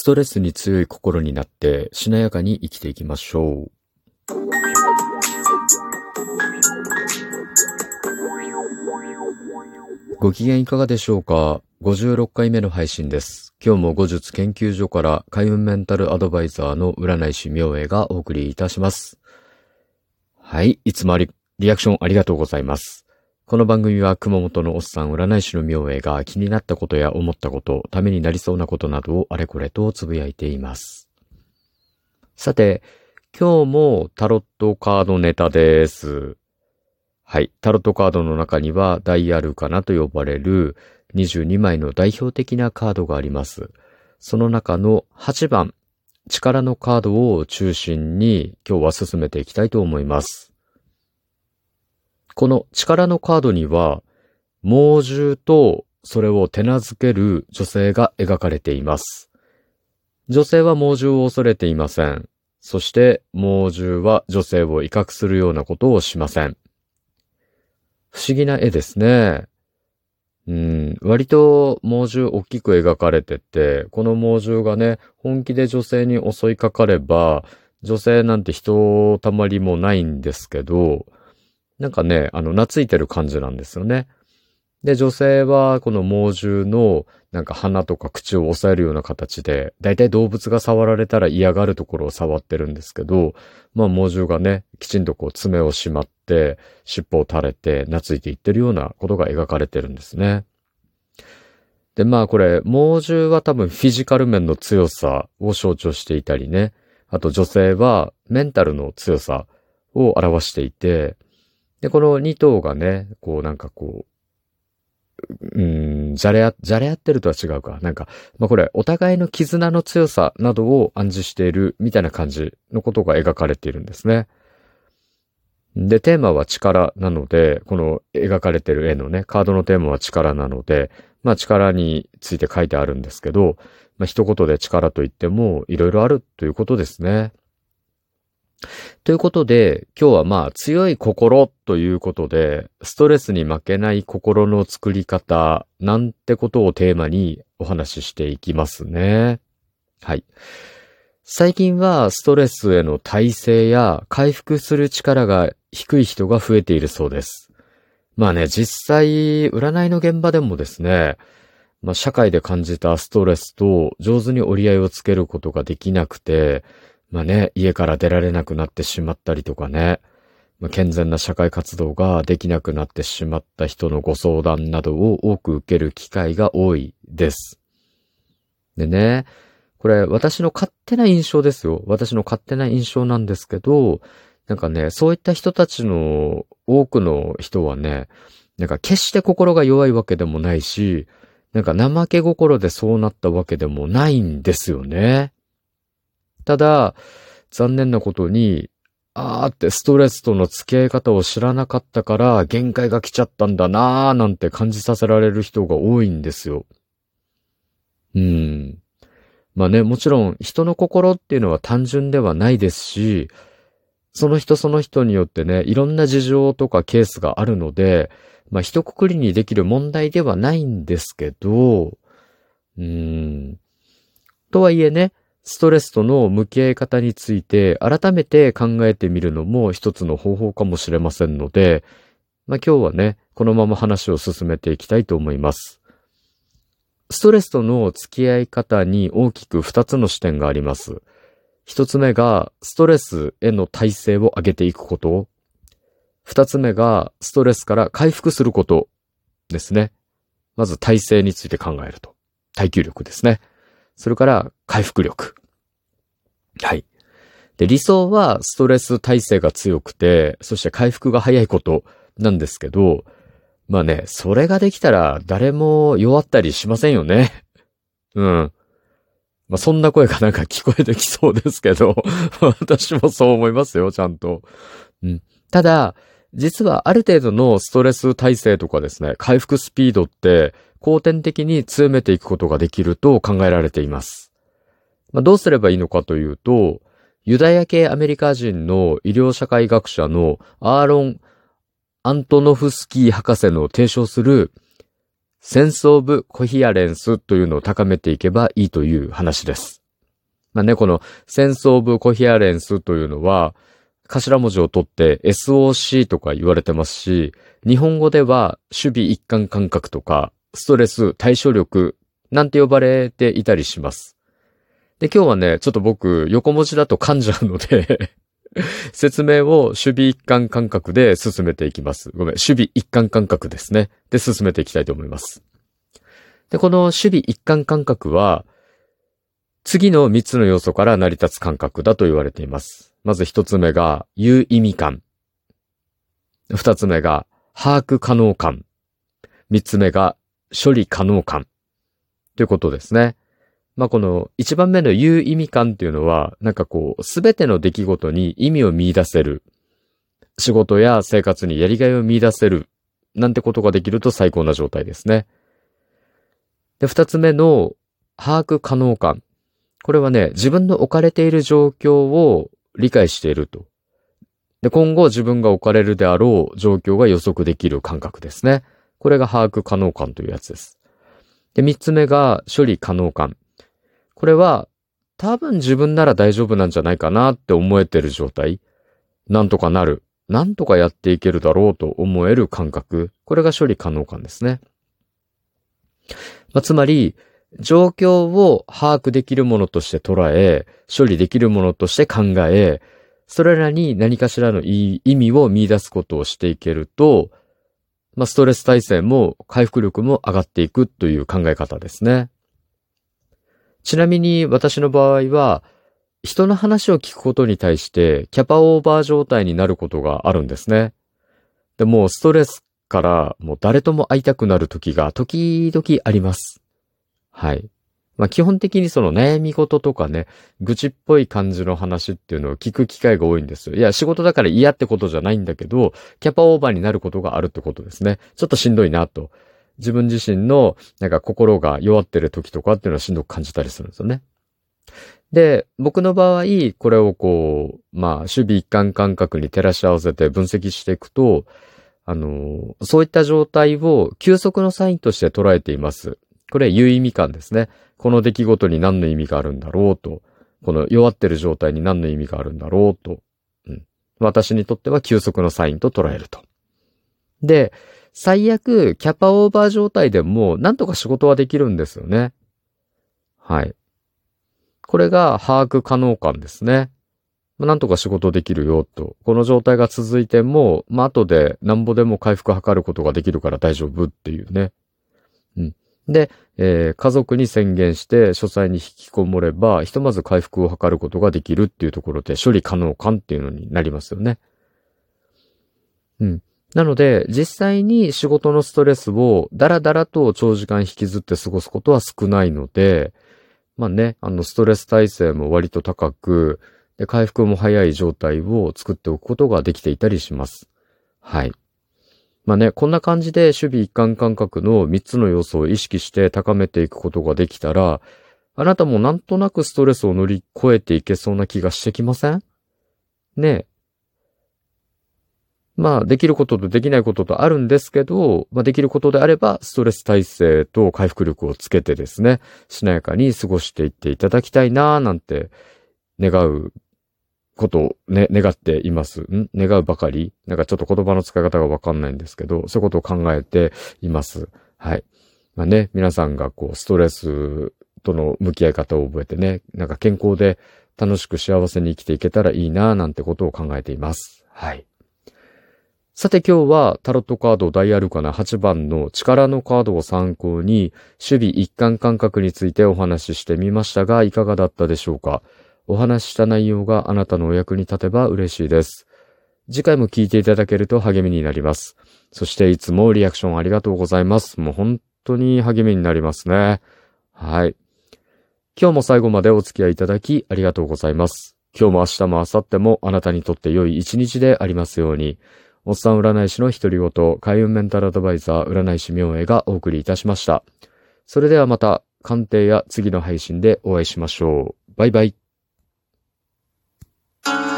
ストレスに強い心になってしなやかに生きていきましょう。ご機嫌いかがでしょうか ?56 回目の配信です。今日も後術研究所から開運メンタルアドバイザーの占い師明恵がお送りいたします。はい、いつもあり、リアクションありがとうございます。この番組は熊本のおっさん占い師の明恵が気になったことや思ったこと、ためになりそうなことなどをあれこれとつぶやいています。さて、今日もタロットカードネタです。はい。タロットカードの中にはダイアルカナと呼ばれる22枚の代表的なカードがあります。その中の8番、力のカードを中心に今日は進めていきたいと思います。この力のカードには猛獣とそれを手なずける女性が描かれています。女性は猛獣を恐れていません。そして猛獣は女性を威嚇するようなことをしません。不思議な絵ですね。うん、割と猛獣大きく描かれてて、この猛獣がね、本気で女性に襲いかかれば、女性なんて人たまりもないんですけど、なんかね、あの、懐いてる感じなんですよね。で、女性はこの猛獣のなんか鼻とか口を押さえるような形で、だいたい動物が触られたら嫌がるところを触ってるんですけど、まあ猛獣がね、きちんとこう爪をしまって、尻尾を垂れて懐いていってるようなことが描かれてるんですね。で、まあこれ、猛獣は多分フィジカル面の強さを象徴していたりね、あと女性はメンタルの強さを表していて、で、この2頭がね、こうなんかこう、うん、じゃれあ、じゃれ合ってるとは違うか。なんか、まあ、これ、お互いの絆の強さなどを暗示しているみたいな感じのことが描かれているんですね。で、テーマは力なので、この描かれてる絵のね、カードのテーマは力なので、まあ力について書いてあるんですけど、まあ一言で力と言ってもいろいろあるということですね。ということで、今日はまあ強い心ということで、ストレスに負けない心の作り方なんてことをテーマにお話ししていきますね。はい。最近はストレスへの耐性や回復する力が低い人が増えているそうです。まあね、実際、占いの現場でもですね、まあ社会で感じたストレスと上手に折り合いをつけることができなくて、まあね、家から出られなくなってしまったりとかね、まあ、健全な社会活動ができなくなってしまった人のご相談などを多く受ける機会が多いです。でね、これ私の勝手な印象ですよ。私の勝手な印象なんですけど、なんかね、そういった人たちの多くの人はね、なんか決して心が弱いわけでもないし、なんか怠け心でそうなったわけでもないんですよね。ただ、残念なことに、あーってストレスとの付き合い方を知らなかったから限界が来ちゃったんだなーなんて感じさせられる人が多いんですよ。うん。まあね、もちろん人の心っていうのは単純ではないですし、その人その人によってね、いろんな事情とかケースがあるので、まあ一括りにできる問題ではないんですけど、うーん。とはいえね、ストレスとの向き合い方について改めて考えてみるのも一つの方法かもしれませんので、まあ、今日はね、このまま話を進めていきたいと思います。ストレスとの付き合い方に大きく二つの視点があります。一つ目がストレスへの耐性を上げていくこと。二つ目がストレスから回復することですね。まず耐性について考えると。耐久力ですね。それから回復力。はい。で、理想はストレス耐性が強くて、そして回復が早いことなんですけど、まあね、それができたら誰も弱ったりしませんよね。うん。まあそんな声がなんか聞こえてきそうですけど、私もそう思いますよ、ちゃんと。うん。ただ、実はある程度のストレス耐性とかですね、回復スピードって後天的に強めていくことができると考えられています。まあ、どうすればいいのかというと、ユダヤ系アメリカ人の医療社会学者のアーロン・アントノフスキー博士の提唱するセンスオブコヒアレンスというのを高めていけばいいという話です。まあね、このセンスオブコヒアレンスというのは、頭文字を取って SOC とか言われてますし、日本語では守備一貫感覚とか、ストレス対処力なんて呼ばれていたりします。で、今日はね、ちょっと僕、横文字だと噛んじゃうので 説明を守備一貫感覚で進めていきます。ごめん、守備一貫感覚ですね。で、進めていきたいと思います。で、この守備一貫感覚は、次の三つの要素から成り立つ感覚だと言われています。まず一つ目が、有意味感。二つ目が、把握可能感。三つ目が、処理可能感。ということですね。まあ、この一番目の有意味感っていうのは、なんかこう、すべての出来事に意味を見出せる。仕事や生活にやりがいを見出せる。なんてことができると最高な状態ですね。で、二つ目の把握可能感。これはね、自分の置かれている状況を理解していると。で、今後自分が置かれるであろう状況が予測できる感覚ですね。これが把握可能感というやつです。で、三つ目が処理可能感。これは多分自分なら大丈夫なんじゃないかなって思えてる状態。なんとかなる。なんとかやっていけるだろうと思える感覚。これが処理可能感ですね。まあ、つまり、状況を把握できるものとして捉え、処理できるものとして考え、それらに何かしらの意味を見出すことをしていけると、まあ、ストレス耐性も回復力も上がっていくという考え方ですね。ちなみに私の場合は、人の話を聞くことに対してキャパオーバー状態になることがあるんですね。でもストレスからもう誰とも会いたくなる時が時々あります。はい。まあ基本的にその悩み事とかね、愚痴っぽい感じの話っていうのを聞く機会が多いんですよ。いや、仕事だから嫌ってことじゃないんだけど、キャパオーバーになることがあるってことですね。ちょっとしんどいなと。自分自身のなんか心が弱ってる時とかっていうのはしんどく感じたりするんですよね。で、僕の場合、これをこう、まあ、守備一貫感覚に照らし合わせて分析していくと、あの、そういった状態を休息のサインとして捉えています。これ有意味感ですね。この出来事に何の意味があるんだろうと。この弱ってる状態に何の意味があるんだろうと。うん、私にとっては休息のサインと捉えると。で、最悪、キャパオーバー状態でも、なんとか仕事はできるんですよね。はい。これが把握可能感ですね。なんとか仕事できるよと。この状態が続いても、まあ、後でなんぼでも回復を図ることができるから大丈夫っていうね。うん。で、えー、家族に宣言して書斎に引きこもれば、ひとまず回復を図ることができるっていうところで処理可能感っていうのになりますよね。うん。なので、実際に仕事のストレスをダラダラと長時間引きずって過ごすことは少ないので、まあね、あの、ストレス耐性も割と高く、で、回復も早い状態を作っておくことができていたりします。はい。まあね、こんな感じで守備一貫感覚の3つの要素を意識して高めていくことができたら、あなたもなんとなくストレスを乗り越えていけそうな気がしてきません？ねえ。まあ、できることとできないこととあるんですけど、まあ、できることであれば、ストレス耐性と回復力をつけてですね、しなやかに過ごしていっていただきたいなぁなんて、願うことをね、願っています。ん？願うばかり？なんかちょっと言葉の使い方がわかんないんですけど、そういうことを考えています。はい。まあね、皆さんがこう、ストレスとの向き合い方を覚えてね、なんか健康で楽しく幸せに生きていけたらいいなぁなんてことを考えています。はい。さて今日はタロットカードダイアルカナ8番の力のカードを参考に守備一貫感覚についてお話ししてみましたがいかがだったでしょうか？お話しした内容があなたのお役に立てば嬉しいです。次回も聞いていただけると励みになります。そしていつもリアクションありがとうございます。もう本当に励みになりますね。はい。今日も最後までお付き合いいただきありがとうございます。今日も明日も明後日もあなたにとって良い一日でありますように。おっさん占い師の独り言、開運メンタルアドバイザー占い師明恵がお送りいたしました。それではまた鑑定や次の配信でお会いしましょう。バイバイ。you.